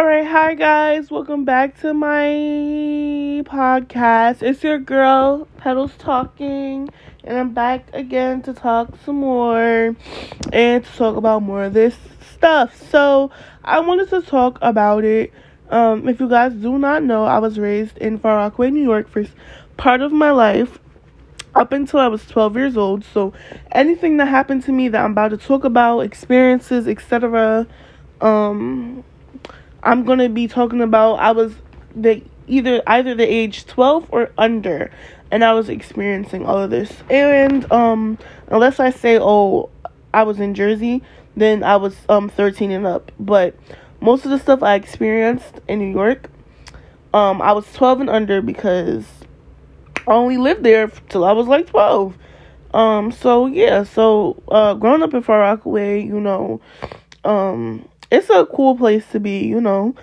All right, hi guys, welcome back to my podcast. It's your girl, Petals Talking, and I'm back again to talk some more and to talk about more of this stuff. So, I wanted to talk about it. Um, if you guys do not know, I was raised in Far Rockaway, New York for part of my life up until I was 12 years old. So, anything that happened to me that I'm about to talk about, experiences, etc., um, I'm gonna be talking about I was the either either the age 12 or under and I was experiencing all of this. And um unless I say oh I was in Jersey, then I was um 13 and up. But most of the stuff I experienced in New York, um I was 12 and under because I only lived there till I was like 12. Um so yeah, so uh growing up in Far Rockaway, you know, um it's a cool place to be, you know.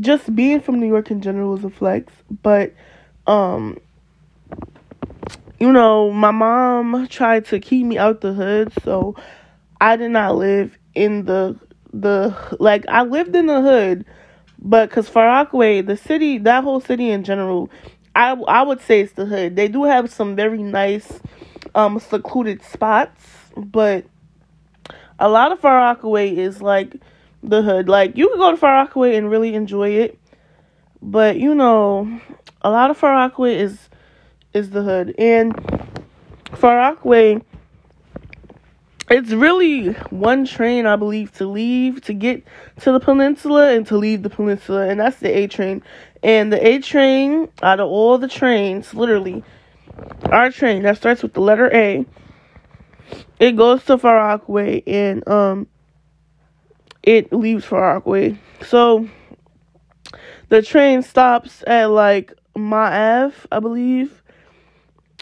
Just being from New York in general is a flex, but um you know, my mom tried to keep me out the hood, so I did not live in the the like I lived in the hood, but cuz Far Rockaway, the city, that whole city in general, I I would say it's the hood. They do have some very nice um secluded spots, but a lot of Far Rockaway is like the hood. Like you can go to Far Rockaway and really enjoy it, but you know, a lot of Far Rockaway is is the hood, and Far Rockaway. It's really one train, I believe, to leave to get to the peninsula and to leave the peninsula, and that's the A train. And the A train, out of all the trains, literally, our train that starts with the letter A, it goes to Far Rockaway, and um, it leaves for Rockaway. So the train stops at like Mott Ave, I believe.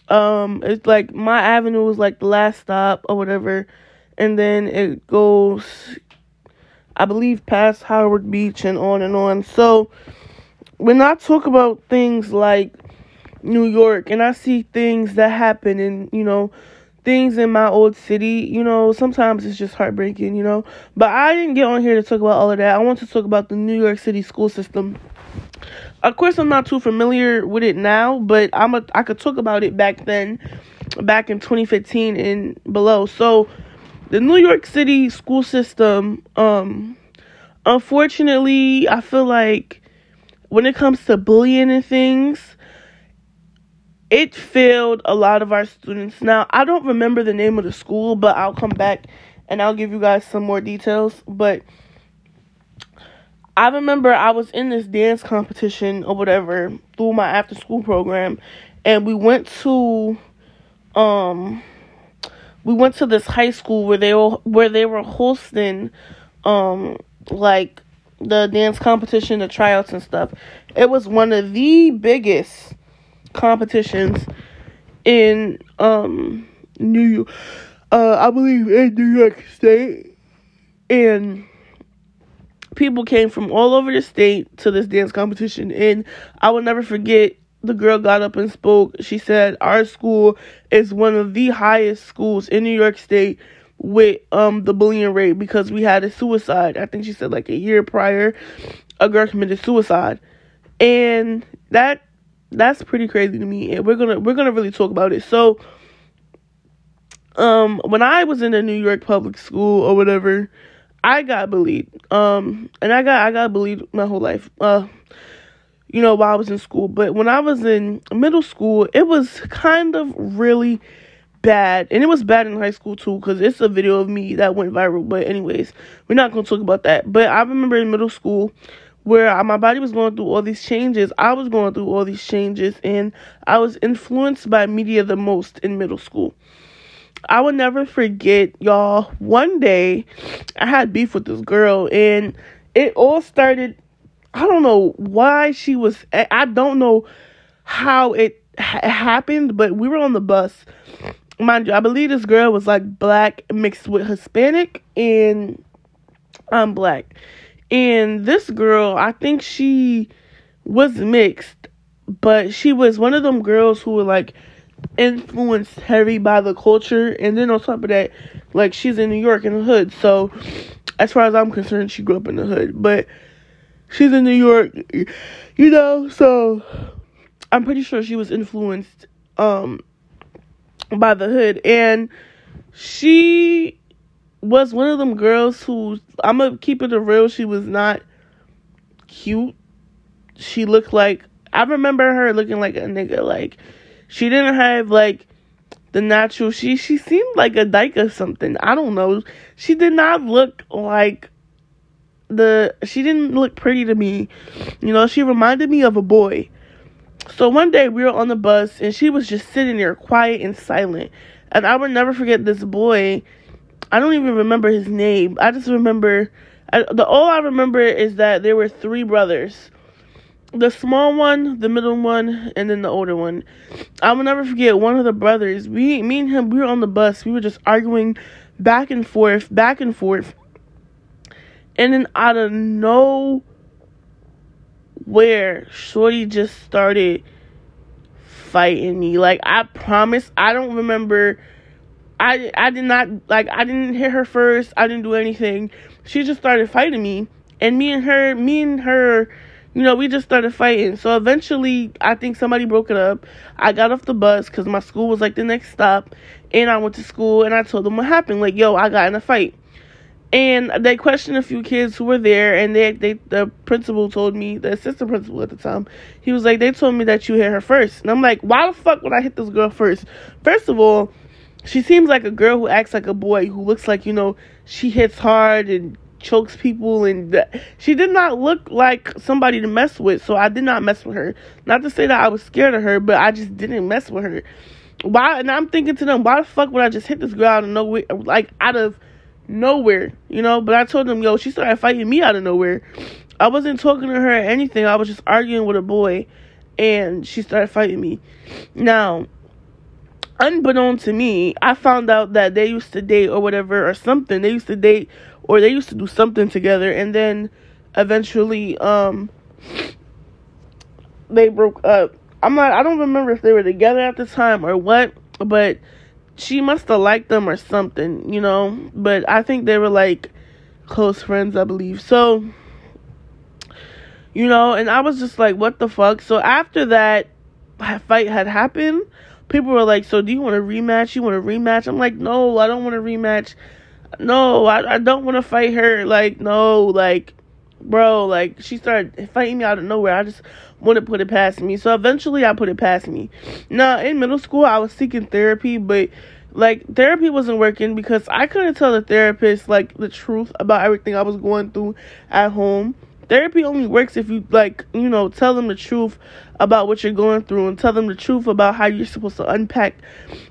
Um, it's like Mott avenue was like the last stop or whatever, and then it goes, I believe, past Howard Beach and on and on. So when I talk about things like New York and I see things that happen in you know things in my old city, you know, sometimes it's just heartbreaking, you know. But I didn't get on here to talk about all of that. I want to talk about the New York City school system. Of course, I'm not too familiar with it now, but I'm a I could talk about it back then, back in 2015 and below. So, the New York City school system, um, unfortunately, I feel like when it comes to bullying and things, it failed a lot of our students. Now, I don't remember the name of the school, but I'll come back and I'll give you guys some more details. But I remember I was in this dance competition or whatever through my after school program, and we went to um we went to this high school where they were where they were hosting um like the dance competition, the tryouts and stuff. It was one of the biggest competitions in um New York uh I believe in New York State and people came from all over the state to this dance competition and I will never forget the girl got up and spoke. She said our school is one of the highest schools in New York State with um the bullying rate because we had a suicide. I think she said like a year prior a girl committed suicide. And that that's pretty crazy to me and we're gonna we're gonna really talk about it. So um when i was in a new york public school or whatever i got bullied. Um and i got i got bullied my whole life uh you know while i was in school. But when i was in middle school it was kind of really bad. And it was bad in high school too because it's a video of me that went viral. But anyways we're not gonna talk about that. But i remember in middle school where my body was going through all these changes. I was going through all these changes, and I was influenced by media the most in middle school. I will never forget, y'all. One day, I had beef with this girl, and it all started. I don't know why she was. I don't know how it ha- happened, but we were on the bus. Mind you, I believe this girl was like black mixed with Hispanic, and I'm black and this girl, I think she was mixed, but she was one of them girls who were like influenced heavy by the culture. And then on top of that, like she's in New York in the hood. So as far as I'm concerned, she grew up in the hood. But she's in New York, you know, so I'm pretty sure she was influenced um by the hood and she was one of them girls who I'm gonna keep it real. She was not cute. She looked like I remember her looking like a nigga. Like she didn't have like the natural. She she seemed like a dyke or something. I don't know. She did not look like the. She didn't look pretty to me. You know, she reminded me of a boy. So one day we were on the bus and she was just sitting there quiet and silent. And I will never forget this boy I don't even remember his name. I just remember I, the all I remember is that there were three brothers. The small one, the middle one, and then the older one. I will never forget one of the brothers. We, me and him, we were on the bus. We were just arguing back and forth, back and forth. And then out of nowhere, Shorty just started fighting me. Like I promise, I don't remember I I did not like I didn't hit her first. I didn't do anything. She just started fighting me, and me and her, me and her, you know, we just started fighting. So eventually, I think somebody broke it up. I got off the bus because my school was like the next stop, and I went to school and I told them what happened. Like, yo, I got in a fight. And they questioned a few kids who were there, and they, they, the principal told me, the assistant principal at the time, he was like, they told me that you hit her first, and I'm like, why the fuck would I hit this girl first? First of all, she seems like a girl who acts like a boy who looks like you know she hits hard and chokes people and she did not look like somebody to mess with so i did not mess with her. Not to say that i was scared of her but i just didn't mess with her. Why and i'm thinking to them why the fuck would i just hit this girl out of nowhere like out of nowhere you know? But i told them yo she started fighting me out of nowhere. I wasn't talking to her or anything. I was just arguing with a boy and she started fighting me. Now unbeknown to me, I found out that they used to date or whatever or something. They used to date or they used to do something together and then eventually um they broke up. I'm not I don't remember if they were together at the time or what, but she must have liked them or something, you know. But I think they were like close friends, I believe. So you know, and I was just like, what the fuck? So after that fight had happened, people were like, "So do you want a rematch? You want a rematch?" I'm like, "No, I don't want a rematch. No, I I don't want to fight her. Like, no, like." Bro, like she started fighting me out of nowhere. I just to put it past me. So eventually I put it past me. Now in middle school I was seeking therapy, but like therapy wasn't working because I couldn't tell the therapist like the truth about everything I was going through at home. Therapy only works if you like, you know, tell them the truth about what you're going through and tell them the truth about how you're supposed to unpack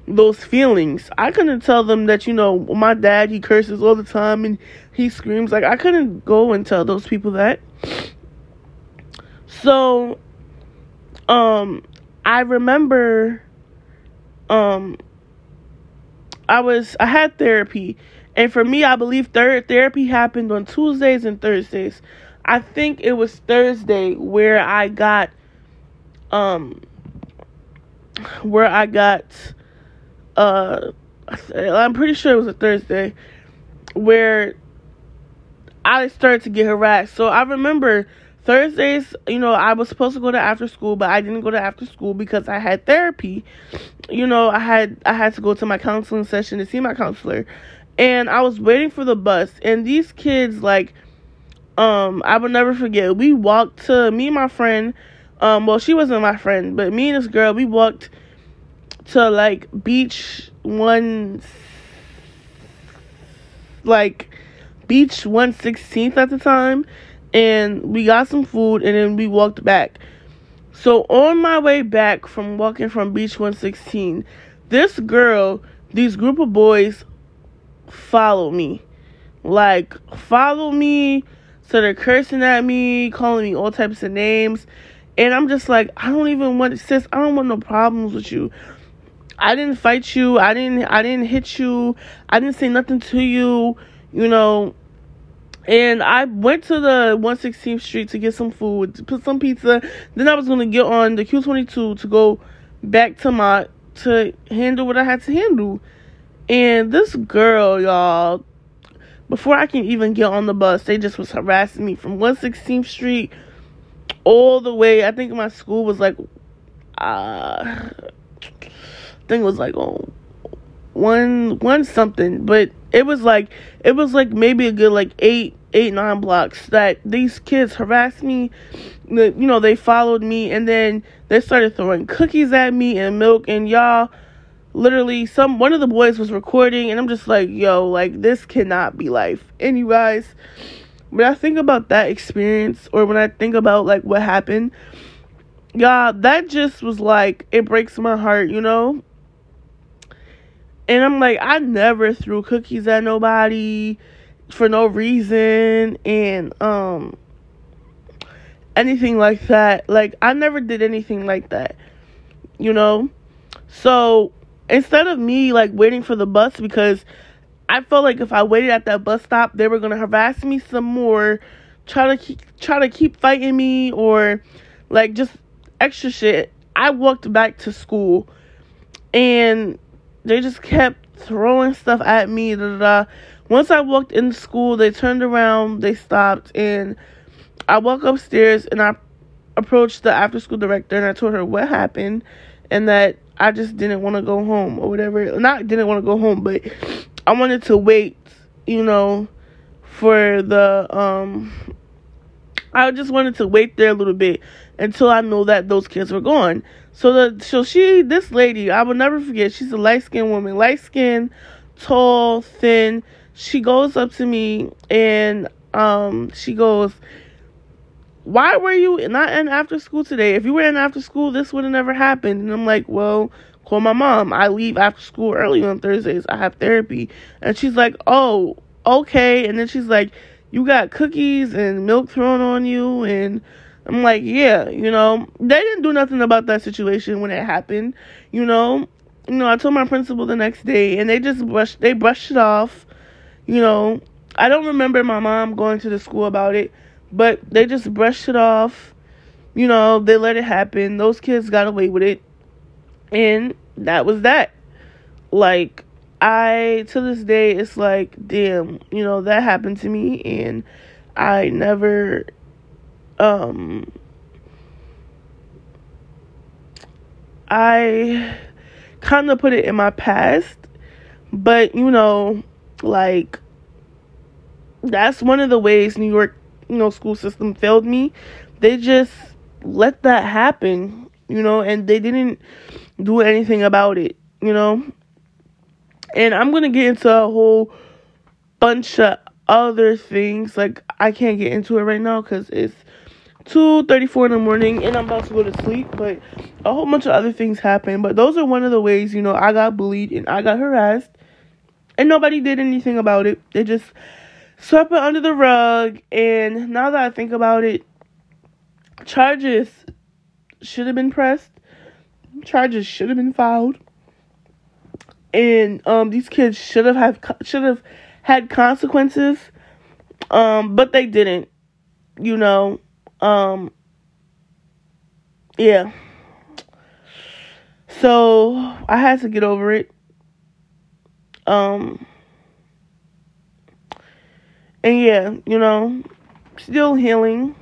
those feelings. I couldn't tell them that, you know, my dad, he curses all the time and he screams. Like, I couldn't go and tell those people that. So, um, I remember, um, I was, I had therapy. And for me, I believe third therapy happened on Tuesdays and Thursdays. I think it was Thursday where I got um where I got uh I'm pretty sure it was a Thursday where I started to get harassed. So I remember Thursdays, you know, I was supposed to go to after school, but I didn't go to after school because I had therapy. You know, I had I had to go to my counseling session to see my counselor. And I was waiting for the bus and these kids like um I will never forget. We walked to me and my friend um well she wasn't my friend, but me and this girl we walked to like beach one like beach 116th at the time and we got some food and then we walked back. So on my way back from walking from beach 116, this girl, these group of boys follow me. Like follow me so they're cursing at me, calling me all types of names. And I'm just like, I don't even want sis, I don't want no problems with you. I didn't fight you. I didn't I didn't hit you. I didn't say nothing to you, you know. And I went to the 116th Street to get some food, to put some pizza. Then I was gonna get on the Q22 to go back to my to handle what I had to handle. And this girl, y'all, before I can even get on the bus, they just was harassing me from 116th Street all the way. I think my school was like, uh, I think it was like oh, one one something, but it was like it was like maybe a good like eight eight nine blocks that these kids harassed me. You know, they followed me and then they started throwing cookies at me and milk and y'all literally some one of the boys was recording and I'm just like, yo, like this cannot be life. And you guys, when I think about that experience or when I think about like what happened, y'all, that just was like it breaks my heart, you know? And I'm like, I never threw cookies at nobody for no reason and um anything like that. Like I never did anything like that. You know? So instead of me like waiting for the bus because I felt like if I waited at that bus stop, they were gonna harass me some more, try to keep try to keep fighting me or like just extra shit. I walked back to school and they just kept throwing stuff at me. Da, da, da. Once I walked in school, they turned around, they stopped, and I walked upstairs and I approached the after school director and I told her what happened and that I just didn't want to go home or whatever. Not didn't want to go home, but I wanted to wait, you know, for the um I just wanted to wait there a little bit until I know that those kids were gone. So the so she this lady, I will never forget, she's a light skinned woman, light skinned, tall, thin. She goes up to me and um she goes, why were you not in after school today? If you were in after school, this would have never happened. And I'm like, well, call my mom. I leave after school early on Thursdays. I have therapy. And she's like, oh, okay. And then she's like, you got cookies and milk thrown on you. And I'm like, yeah, you know, they didn't do nothing about that situation when it happened. You know, you know, I told my principal the next day, and they just brushed, they brushed it off. You know, I don't remember my mom going to the school about it but they just brushed it off. You know, they let it happen. Those kids got away with it. And that was that. Like, I, to this day, it's like, damn, you know, that happened to me. And I never, um, I kind of put it in my past. But, you know, like, that's one of the ways New York you know school system failed me they just let that happen you know and they didn't do anything about it you know? And i'm gonna get into a whole bunch of other things like i can't get into it right now because it's 2.34 in the morning and i'm about to go to sleep but a whole bunch of other things happened but those are one of the ways you know i got bullied and i got harassed and nobody did anything about it. They just swept it under the rug. And now that I think about it, charges should have been pressed. Charges should have been filed. And um, these kids should have had should have had consequences. Um, but they didn't. You know. Um, yeah. So I had to get over it. Um and yeah, you know, still healing.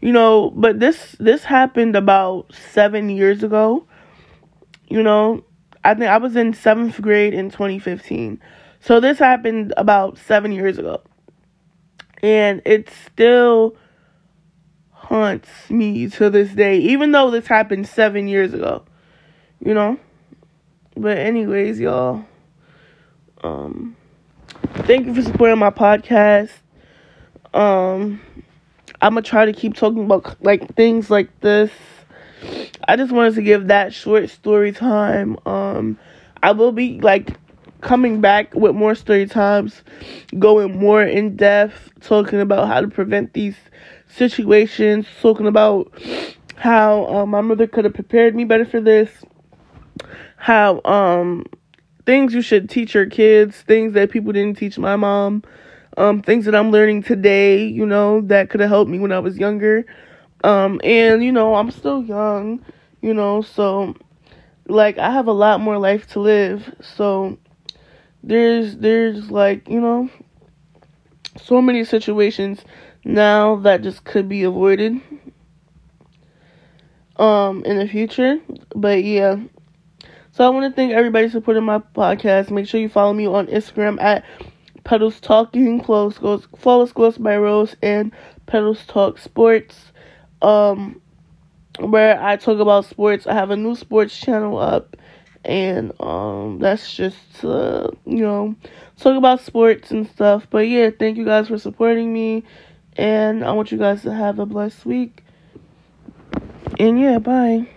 You know, but this this happened about 7 years ago. You know, I think I was in 7th grade in 2015. So this happened about 7 years ago. And it still haunts me to this day even though this happened 7 years ago. You know? But anyways, y'all um thank you for supporting my podcast. Um, I'm gonna try to keep talking about like things like this. I just wanted to give that short story time. Um, I will be like coming back with more story times, going more in depth, talking about how to prevent these situations, talking about how um, my mother could have prepared me better for this, how um things you should teach your kids, things that people didn't teach my mom, um, things that I'm learning today, you know, that could have helped me when I was younger. Um, and you know, I'm still young, you know, so like I have a lot more life to live. So there's there's like, you know, so many situations now that just could be avoided um in the future. But yeah. So I want to thank everybody supporting my podcast. Make sure you follow me on Instagram at Petals Talking, Flawless Goes Flawless Goes by Rose and Petals Talk Sports. Um where I talk about sports. I have a new sports channel up and um that's just uh, you know talk about sports and stuff. But yeah, thank you guys for supporting me and I want you guys to have a blessed week. And yeah, bye.